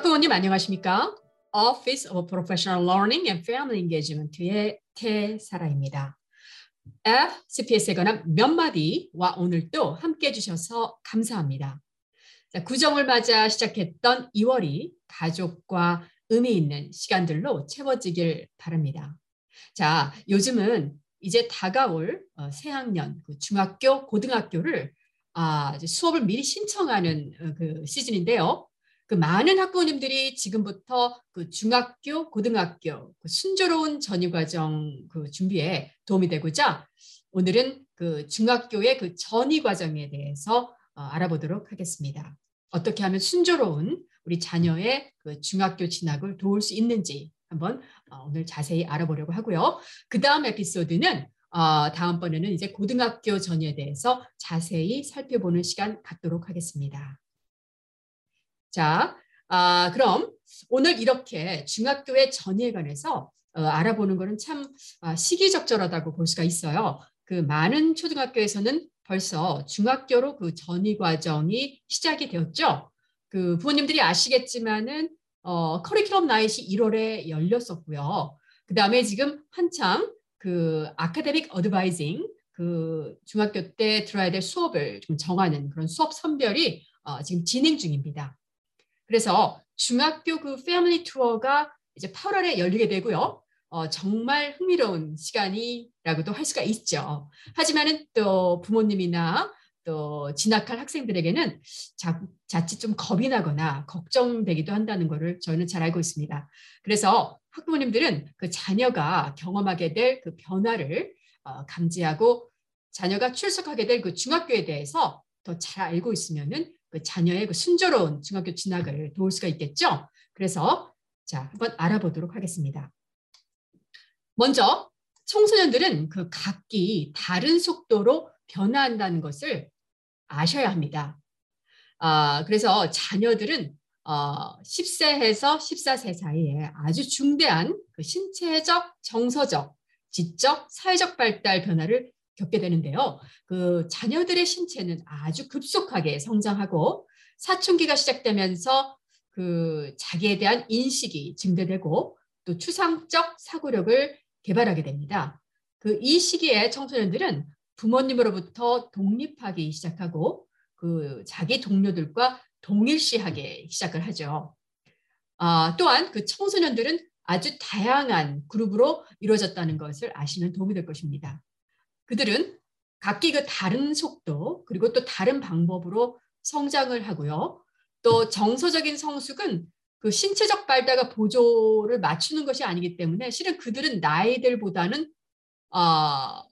학부모님 안녕하십니까? Office of Professional Learning and Family Engagement의 태사라입니다. FCPS에 관한 몇 마디와 오늘 또 함께 해 주셔서 감사합니다. 자, 구정을 맞아 시작했던 2월이 가족과 의미 있는 시간들로 채워지길 바랍니다. 자, 요즘은 이제 다가올 어, 새학년, 그 중학교, 고등학교를 아, 수업을 미리 신청하는 어, 그 시즌인데요. 그 많은 학부모님들이 지금부터 그 중학교, 고등학교 그 순조로운 전유 과정 그 준비에 도움이 되고자 오늘은 그 중학교의 그 전이 과정에 대해서 어, 알아보도록 하겠습니다. 어떻게 하면 순조로운 우리 자녀의 그 중학교 진학을 도울 수 있는지 한번 어, 오늘 자세히 알아보려고 하고요. 그 다음 에피소드는 어, 다음번에는 이제 고등학교 전에 대해서 자세히 살펴보는 시간 갖도록 하겠습니다. 자, 아, 그럼 오늘 이렇게 중학교의 전이에 관해서 어, 알아보는 것은 참 아, 시기적절하다고 볼 수가 있어요. 그 많은 초등학교에서는 벌써 중학교로 그 전이 과정이 시작이 되었죠. 그 부모님들이 아시겠지만은 어, 커리큘럼 나잇이 1월에 열렸었고요. 그 다음에 지금 한창 그 아카데믹 어드바이징 그 중학교 때 들어야 될 수업을 좀 정하는 그런 수업 선별이 어, 지금 진행 중입니다. 그래서 중학교 그 패밀리 투어가 이제 8월에 열리게 되고요. 어, 정말 흥미로운 시간이라고도 할 수가 있죠. 하지만은 또 부모님이나 또 진학할 학생들에게는 자, 자칫 좀 겁이 나거나 걱정되기도 한다는 것을 저는 잘 알고 있습니다. 그래서 학부모님들은 그 자녀가 경험하게 될 그 변화를 어, 감지하고 자녀가 출석하게 될 그 중학교에 대해서 더 잘 알고 있으면은 그 자녀의 그 순조로운 중학교 진학을 도울 수가 있겠죠. 그래서 자 한번 알아보도록 하겠습니다. 먼저 청소년들은 그 각기 다른 속도로 변화한다는 것을 아셔야 합니다. 아, 그래서 자녀들은 어, 10세에서 14세 사이에 아주 중대한 그 신체적, 정서적, 지적, 사회적 발달 변화를 겪게 되는데요. 그 자녀들의 신체는 아주 급속하게 성장하고 사춘기가 시작되면서 그 자기에 대한 인식이 증대되고 또 추상적 사고력을 개발하게 됩니다. 그 이 시기에 청소년들은 부모님으로부터 독립하기 시작하고 그 자기 동료들과 동일시하게 시작을 하죠. 아, 또한 그 청소년들은 아주 다양한 그룹으로 이루어졌다는 것을 아시면 도움이 될 것입니다. 그들은 각기 그 다른 속도 그리고 또 다른 방법으로 성장을 하고요. 또 정서적인 성숙은 그 신체적 발달과 보조를 맞추는 것이 아니기 때문에 실은 그들은 나이들보다는 어,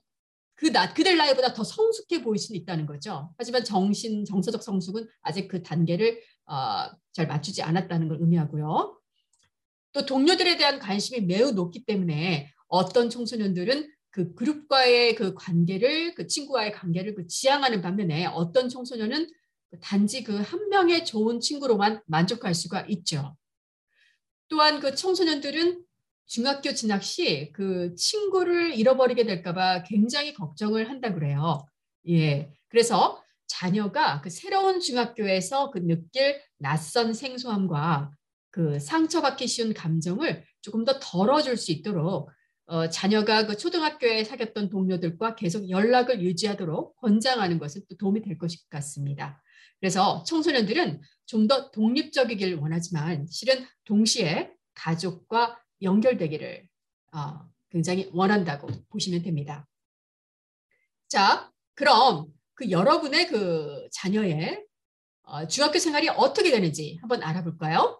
그 나, 그들 나이보다 더 성숙해 보일 수 있다는 거죠. 하지만 정신 정서적 성숙은 아직 그 단계를 어, 잘 맞추지 않았다는 걸 의미하고요. 또 동료들에 대한 관심이 매우 높기 때문에 어떤 청소년들은 그 그룹과의 그 관계를 그 친구와의 관계를 그 지향하는 반면에 어떤 청소년은 단지 그 한 명의 좋은 친구로만 만족할 수가 있죠. 또한 그 청소년들은 중학교 진학 시 그 친구를 잃어버리게 될까봐 굉장히 걱정을 한다 그래요. 예. 그래서 자녀가 그 새로운 중학교에서 그 느낄 낯선 생소함과 그 상처받기 쉬운 감정을 조금 더 덜어줄 수 있도록 어, 자녀가 그 초등학교에 사귀었던 동료들과 계속 연락을 유지하도록 권장하는 것은 또 도움이 될 것 같습니다. 그래서 청소년들은 좀 더 독립적이길 원하지만 실은 동시에 가족과 연결되기를 어, 굉장히 원한다고 보시면 됩니다. 자, 그럼 그 여러분의 그 자녀의 어, 중학교 생활이 어떻게 되는지 한번 알아볼까요?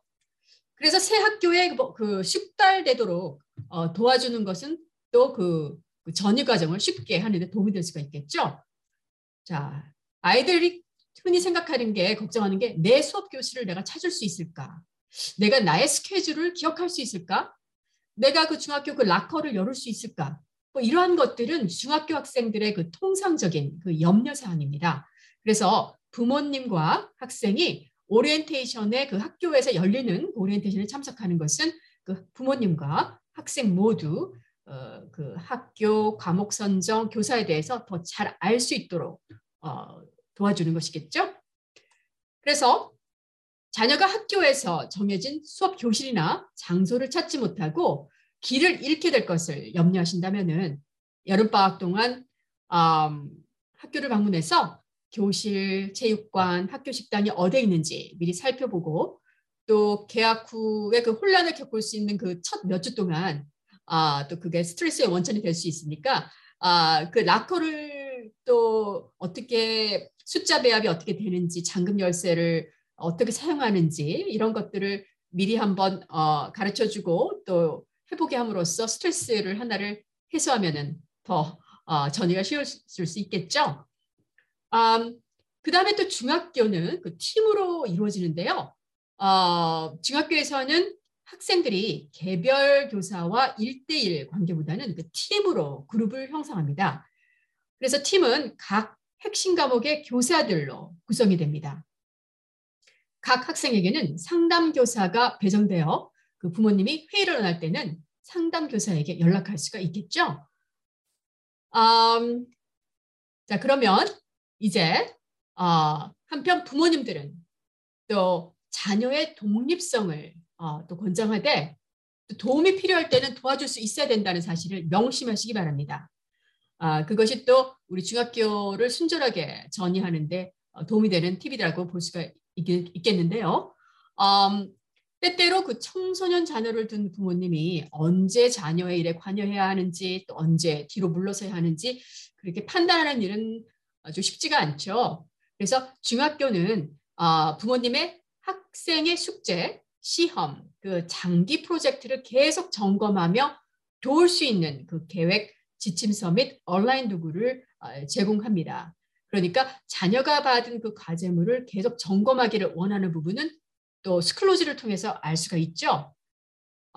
그래서 새 학교에 뭐그 숙달되도록 어, 도와주는 것은 또그 그 전이 과정을 쉽게 하는데 도움이 될 수가 있겠죠. 자, 아이들이 흔히 생각하는 게 걱정하는 게 내 수업 교실을 내가 찾을 수 있을까? 내가 나의 스케줄을 기억할 수 있을까? 내가 그 중학교 그 락커를 열을 수 있을까? 뭐 이러한 것들은 중학교 학생들의 그 통상적인 그 염려 사항입니다. 그래서 부모님과 학생이 오리엔테이션에 그 학교에서 열리는 오리엔테이션에 참석하는 것은 그 부모님과 학생 모두 어, 그 학교 과목 선정 교사에 대해서 더 잘 알 수 있도록 어, 도와주는 것이겠죠. 그래서 자녀가 학교에서 정해진 수업 교실이나 장소를 찾지 못하고 길을 잃게 될 것을 염려하신다면은 여름방학 동안 음, 학교를 방문해서 교실, 체육관, 학교 식당이 어디에 있는지 미리 살펴보고 또 개학 후에 그 혼란을 겪을 수 있는 그 첫 몇 주 동안 아, 또 그게 스트레스의 원천이 될 수 있으니까 아, 그 락커를 또 어떻게 숫자 배합이 어떻게 되는지 잠금 열쇠를 어떻게 사용하는지 이런 것들을 미리 한번 어, 가르쳐 주고 또 해보게 함으로써 스트레스를 하나를 해소하면은 더 어, 전이가 쉬웠을 수 있겠죠. 음, 그 다음에 또 중학교는 그 팀으로 이루어지는데요. 어, 중학교에서는 학생들이 개별 교사와 일대일 관계보다는 그 팀으로 그룹을 형성합니다. 그래서 팀은 각 핵심 과목의 교사들로 구성이 됩니다. 각 학생에게는 상담 교사가 배정되어 그 부모님이 회의를 할 때는 상담 교사에게 연락할 수가 있겠죠. 음, 자 그러면 이제 어, 한편 부모님들은 또 자녀의 독립성을 어, 또 권장하되 또 도움이 필요할 때는 도와줄 수 있어야 된다는 사실을 명심하시기 바랍니다. 아, 그것이 또 우리 중학교를 순조하게 전이하는데 어, 도움이 되는 팁이라고 볼 수가 있, 겠는데요 음, 때때로 그 청소년 자녀를 둔 부모님이 언제 자녀의 일에 관여해야 하는지 또 언제 뒤로 물러서야 하는지 그렇게 판단하는 일은 아주 쉽지가 않죠. 그래서 중학교는 어, 부모님의 학생의 숙제, 시험, 그 장기 프로젝트를 계속 점검하며 도울 수 있는 그 계획, 지침서 및 온라인 도구를 어, 제공합니다. 그러니까 자녀가 받은 그 과제물을 계속 점검하기를 원하는 부분은 또 스클로즈를 통해서 알 수가 있죠.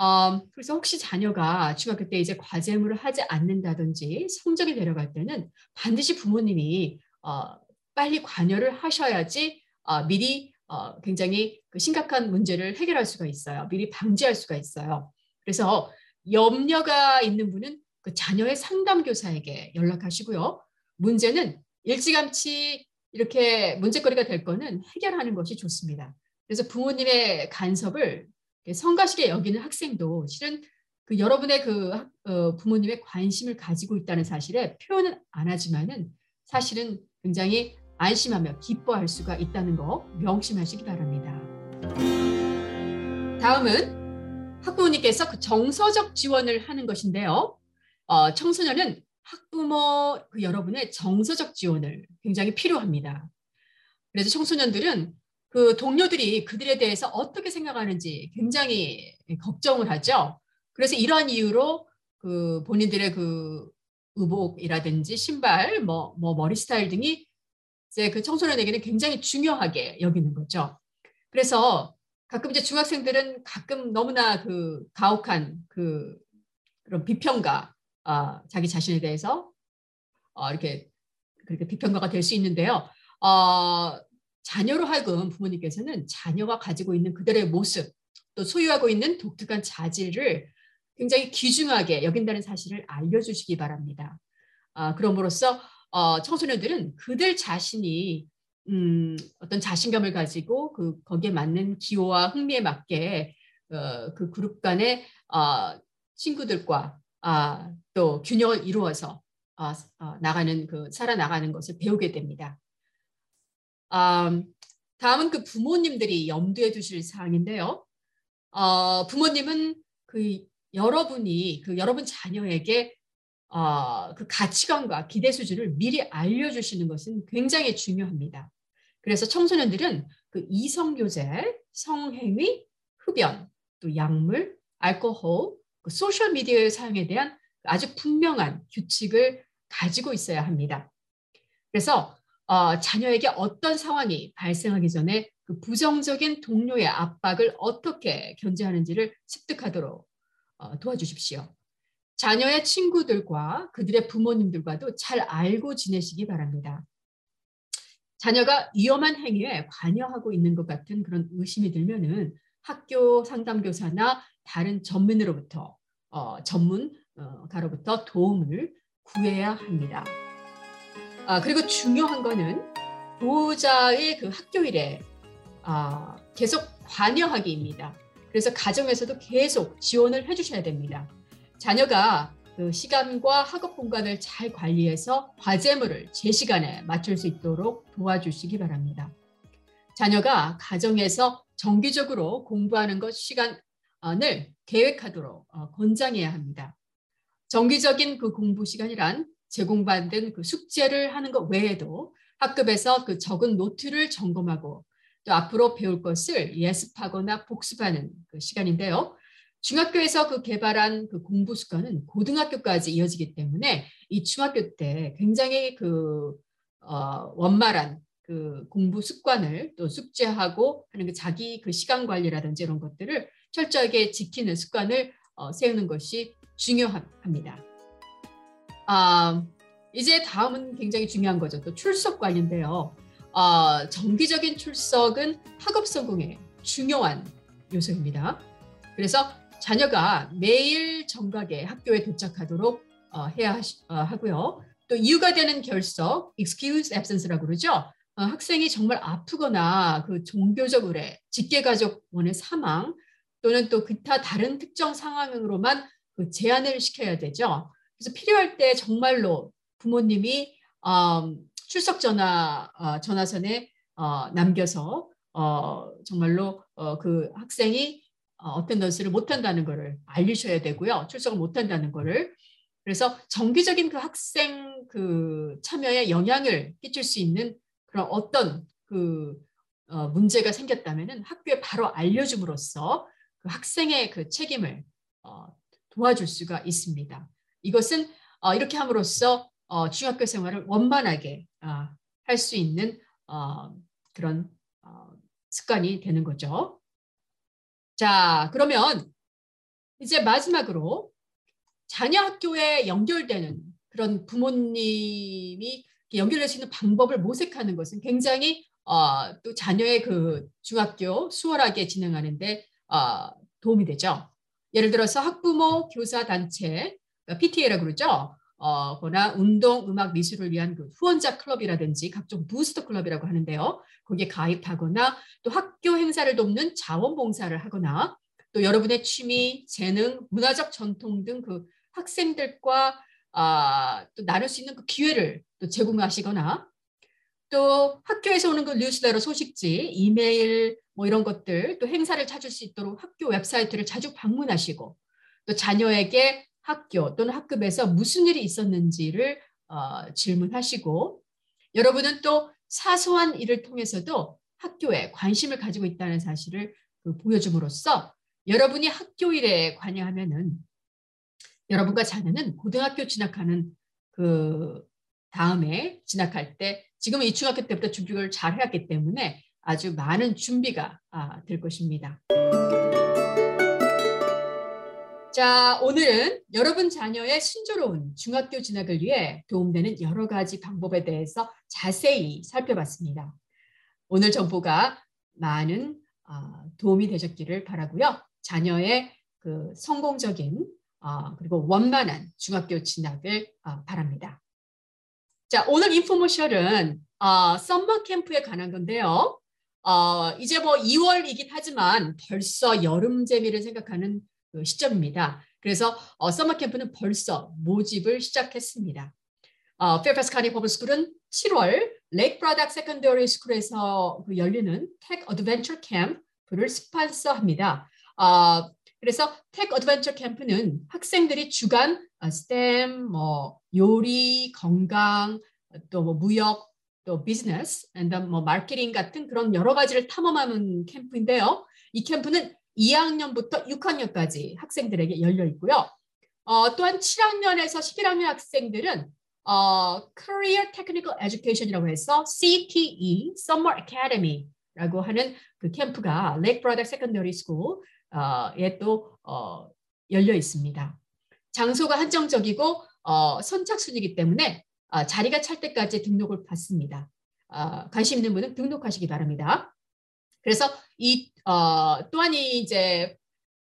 음, 그래서 혹시 자녀가 중학교 때 이제 과제물을 하지 않는다든지 성적이 내려갈 때는 반드시 부모님이 어, 빨리 관여를 하셔야지 어, 미리 어, 굉장히 그 심각한 문제를 해결할 수가 있어요. 미리 방지할 수가 있어요. 그래서 염려가 있는 분은 그 자녀의 상담 교사에게 연락하시고요. 문제는 일찌감치 이렇게 문제거리가 될 거는 해결하는 것이 좋습니다. 그래서 부모님의 간섭을 성가시게 여기는 학생도 실은 그 여러분의 그 어, 부모님의 관심을 가지고 있다는 사실에 표현은 안 하지만은 사실은 굉장히 안심하며 기뻐할 수가 있다는 거 명심하시기 바랍니다. 다음은 학부모님께서 그 정서적 지원을 하는 것인데요. 어, 청소년은 학부모 그 여러분의 정서적 지원을 굉장히 필요합니다. 그래서 청소년들은 그 동료들이 그들에 대해서 어떻게 생각하는지 굉장히 걱정을 하죠. 그래서 이러한 이유로 그 본인들의 그 의복이라든지 신발, 뭐, 뭐 머리 스타일 등이 이제 그 청소년에게는 굉장히 중요하게 여기는 거죠. 그래서 가끔 이제 중학생들은 가끔 너무나 그 가혹한 그 그런 비평가, 어, 자기 자신에 대해서 어, 이렇게 그렇게 비평가가 될 수 있는데요. 어, 자녀로 하여금 부모님께서는 자녀가 가지고 있는 그들의 모습, 또 소유하고 있는 독특한 자질을 굉장히 귀중하게 여긴다는 사실을 알려주시기 바랍니다. 아, 그럼으로써 어, 청소년들은 그들 자신이 음, 어떤 자신감을 가지고 그 거기에 맞는 기호와 흥미에 맞게 어, 그 그룹 간의 어, 친구들과 아, 또 균형을 이루어서 어, 어, 나가는 그 살아나가는 것을 배우게 됩니다. 음, 다음은 그 부모님들이 염두에 두실 사항인데요. 어, 부모님은 그 여러분이 그 여러분 자녀에게 어, 그 가치관과 기대 수준을 미리 알려주시는 것은 굉장히 중요합니다. 그래서 청소년들은 그 이성 교제, 성행위, 흡연, 또 약물, 알코올, 그 소셜 미디어의 사용에 대한 아주 분명한 규칙을 가지고 있어야 합니다. 그래서 어, 자녀에게 어떤 상황이 발생하기 전에 그 부정적인 동료의 압박을 어떻게 견제하는지를 습득하도록 어, 도와주십시오. 자녀의 친구들과 그들의 부모님들과도 잘 알고 지내시기 바랍니다. 자녀가 위험한 행위에 관여하고 있는 것 같은 그런 의심이 들면은 학교 상담교사나 다른 전문으로부터 어, 전문가로부터 도움을 구해야 합니다. 아, 그리고 중요한 거는 보호자의 그 학교 일에 아, 계속 관여하기입니다. 그래서 가정에서도 계속 지원을 해주셔야 됩니다. 자녀가 그 시간과 학업 공간을 잘 관리해서 과제물을 제 시간에 맞출 수 있도록 도와주시기 바랍니다. 자녀가 가정에서 정기적으로 공부하는 것 시간을 계획하도록 어, 권장해야 합니다. 정기적인 그 공부 시간이란 제공받은 그 숙제를 하는 것 외에도 학급에서 그 적은 노트를 점검하고 또 앞으로 배울 것을 예습하거나 복습하는 그 시간인데요. 중학교에서 그 개발한 그 공부 습관은 고등학교까지 이어지기 때문에 이 중학교 때 굉장히 그 어, 원만한 그 공부 습관을 또 숙제하고 하는 그 자기 그 시간 관리라든지 이런 것들을 철저하게 지키는 습관을 어, 세우는 것이 중요합니다. 아, 이제 다음은 굉장히 중요한 거죠. 또 출석 관리인데요. 어, 정기적인 출석은 학업 성공에 중요한 요소입니다. 그래서 자녀가 매일 정각에 학교에 도착하도록 어, 해야 하시, 어, 하고요. 또 이유가 되는 결석, excuse absence라고 그러죠. 어, 학생이 정말 아프거나 그 종교적 의뢰, 직계가족원의 사망 또는 또 기타 다른 특정 상황으로만 그 제한을 시켜야 되죠. 그래서 필요할 때 정말로 부모님이 음, 출석 전화 어, 전화선에 어, 남겨서 어, 정말로 어, 그 학생이 어, 어떤 노트를 못한다는 것을 알리셔야 되고요. 출석을 못한다는 것을 그래서 정기적인 그 학생 그 참여에 영향을 끼칠 수 있는 그런 어떤 그 어, 문제가 생겼다면은 학교에 바로 알려줌으로써 그 학생의 그 책임을 어, 도와줄 수가 있습니다. 이것은 어, 이렇게 함으로써 어, 중학교 생활을 원만하게 어, 할수 있는 어, 그런 어, 습관이 되는 거죠. 자, 그러면 이제 마지막으로 자녀 학교에 연결되는 그런 부모님이 연결될 수 있는 방법을 모색하는 것은 굉장히 어, 또 자녀의 그 중학교 수월하게 진행하는데 어, 도움이 되죠. 예를 들어서 학부모 교사 단체 PTA라고 그러죠. 어, 거나 운동, 음악, 미술을 위한 그 후원자 클럽이라든지 각종 부스터 클럽이라고 하는데요. 거기에 가입하거나 또 학교 행사를 돕는 자원봉사를 하거나 또 여러분의 취미, 재능, 문화적 전통 등 그 학생들과 아, 또 나눌 수 있는 그 기회를 또 제공하시거나 또 학교에서 오는 그 뉴스레터 소식지, 이메일 뭐 이런 것들 또 행사를 찾을 수 있도록 학교 웹사이트를 자주 방문하시고 또 자녀에게 학교 또는 학급에서 무슨 일이 있었는지를 어, 질문하시고 여러분은 또 사소한 일을 통해서도 학교에 관심을 가지고 있다는 사실을 그 보여줌으로써 여러분이 학교 일에 관여하면은 여러분과 자녀는 고등학교 진학하는 그 다음에 진학할 때 지금 이 중학교 때부터 준비를 잘 해왔기 때문에 아주 많은 준비가 아, 될 것입니다. 자, 오늘은 여러분 자녀의 순조로운 중학교 진학을 위해 도움되는 여러 가지 방법에 대해서 자세히 살펴봤습니다. 오늘 정보가 많은 어, 도움이 되셨기를 바라고요. 자녀의 그 성공적인 어, 그리고 원만한 중학교 진학을 어, 바랍니다. 자, 오늘 인포모션은 썸머 캠프에 관한 건데요. 이제 뭐 2월이긴 하지만 벌써 여름 재미를 생각하는 그 시점입니다. 그래서 어, summer camp는 벌써 모집을 시작했습니다. 어, Fairfax County Public School은 7월 Lake Braddock Secondary School에서 그 열리는 Tech Adventure Camp를 스폰서합니다. 어, 그래서 Tech Adventure Camp는 학생들이 주간 STEM, 뭐 요리, 건강, 또 뭐 무역, 또 비즈니스, 뭐 마케팅 같은 그런 여러 가지를 탐험하는 캠프인데요. 이 캠프는 2학년부터 6학년까지 학생들에게 열려 있고요. 어, 또한 7학년에서 11학년 학생들은 어, Career Technical Education이라고 해서 CTE, Summer Academy라고 하는 그 캠프가 Lake Product Secondary School에 또 어, 열려 있습니다. 장소가 한정적이고 어, 선착순이기 때문에 어, 자리가 찰 때까지 등록을 받습니다. 어, 관심 있는 분은 등록하시기 바랍니다. 그래서 이 어, 또한 이제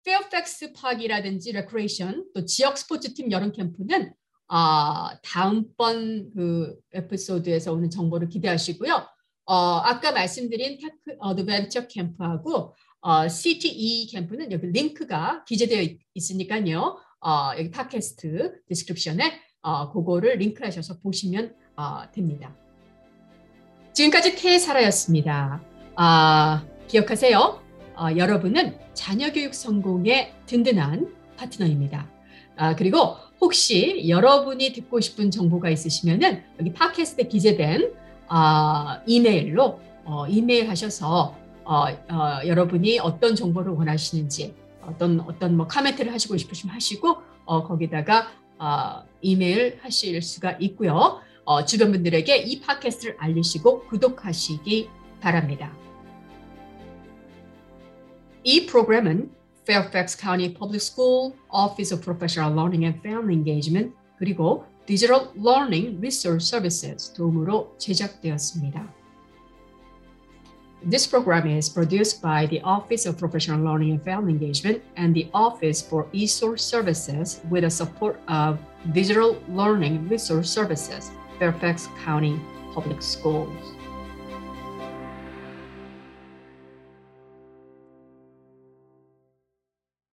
Fairfax Park이라든지 레크레이션 또 지역 스포츠 팀 여름 캠프는 어, 다음번 그 에피소드에서 오는 정보를 기대하시고요. 어, 아까 말씀드린 Tech Adventure Camp하고 어, CTE Camp는 여기 링크가 기재되어 있, 있으니까요. 어, 여기 팟캐스트 description에 어, 그거를 링크하셔서 보시면 어, 됩니다. 지금까지 K사라였습니다. 아, 기억하세요. 어, 여러분은 자녀교육 성공의 든든한 파트너입니다. 아, 그리고 혹시 여러분이 듣고 싶은 정보가 있으시면은 여기 팟캐스트에 기재된 어, 이메일로 어, 이메일 하셔서 어, 어, 여러분이 어떤 정보를 원하시는지 어떤 어떤 뭐 카멘트를 하시고 싶으시면 하시고 어, 거기다가 어, 이메일 하실 수가 있고요. 어, 주변 분들에게 이 팟캐스트를 알리시고 구독하시기 바랍니다. 이 프로그램은 Fairfax County Public School Office of Professional Learning and Family Engagement 그리고 Digital Learning Resource Services 도움으로 제작되었습니다. This program is produced by the Office of Professional Learning and Family Engagement and the Office for Resource Services with the support of Digital Learning Resource Services, Fairfax County Public Schools.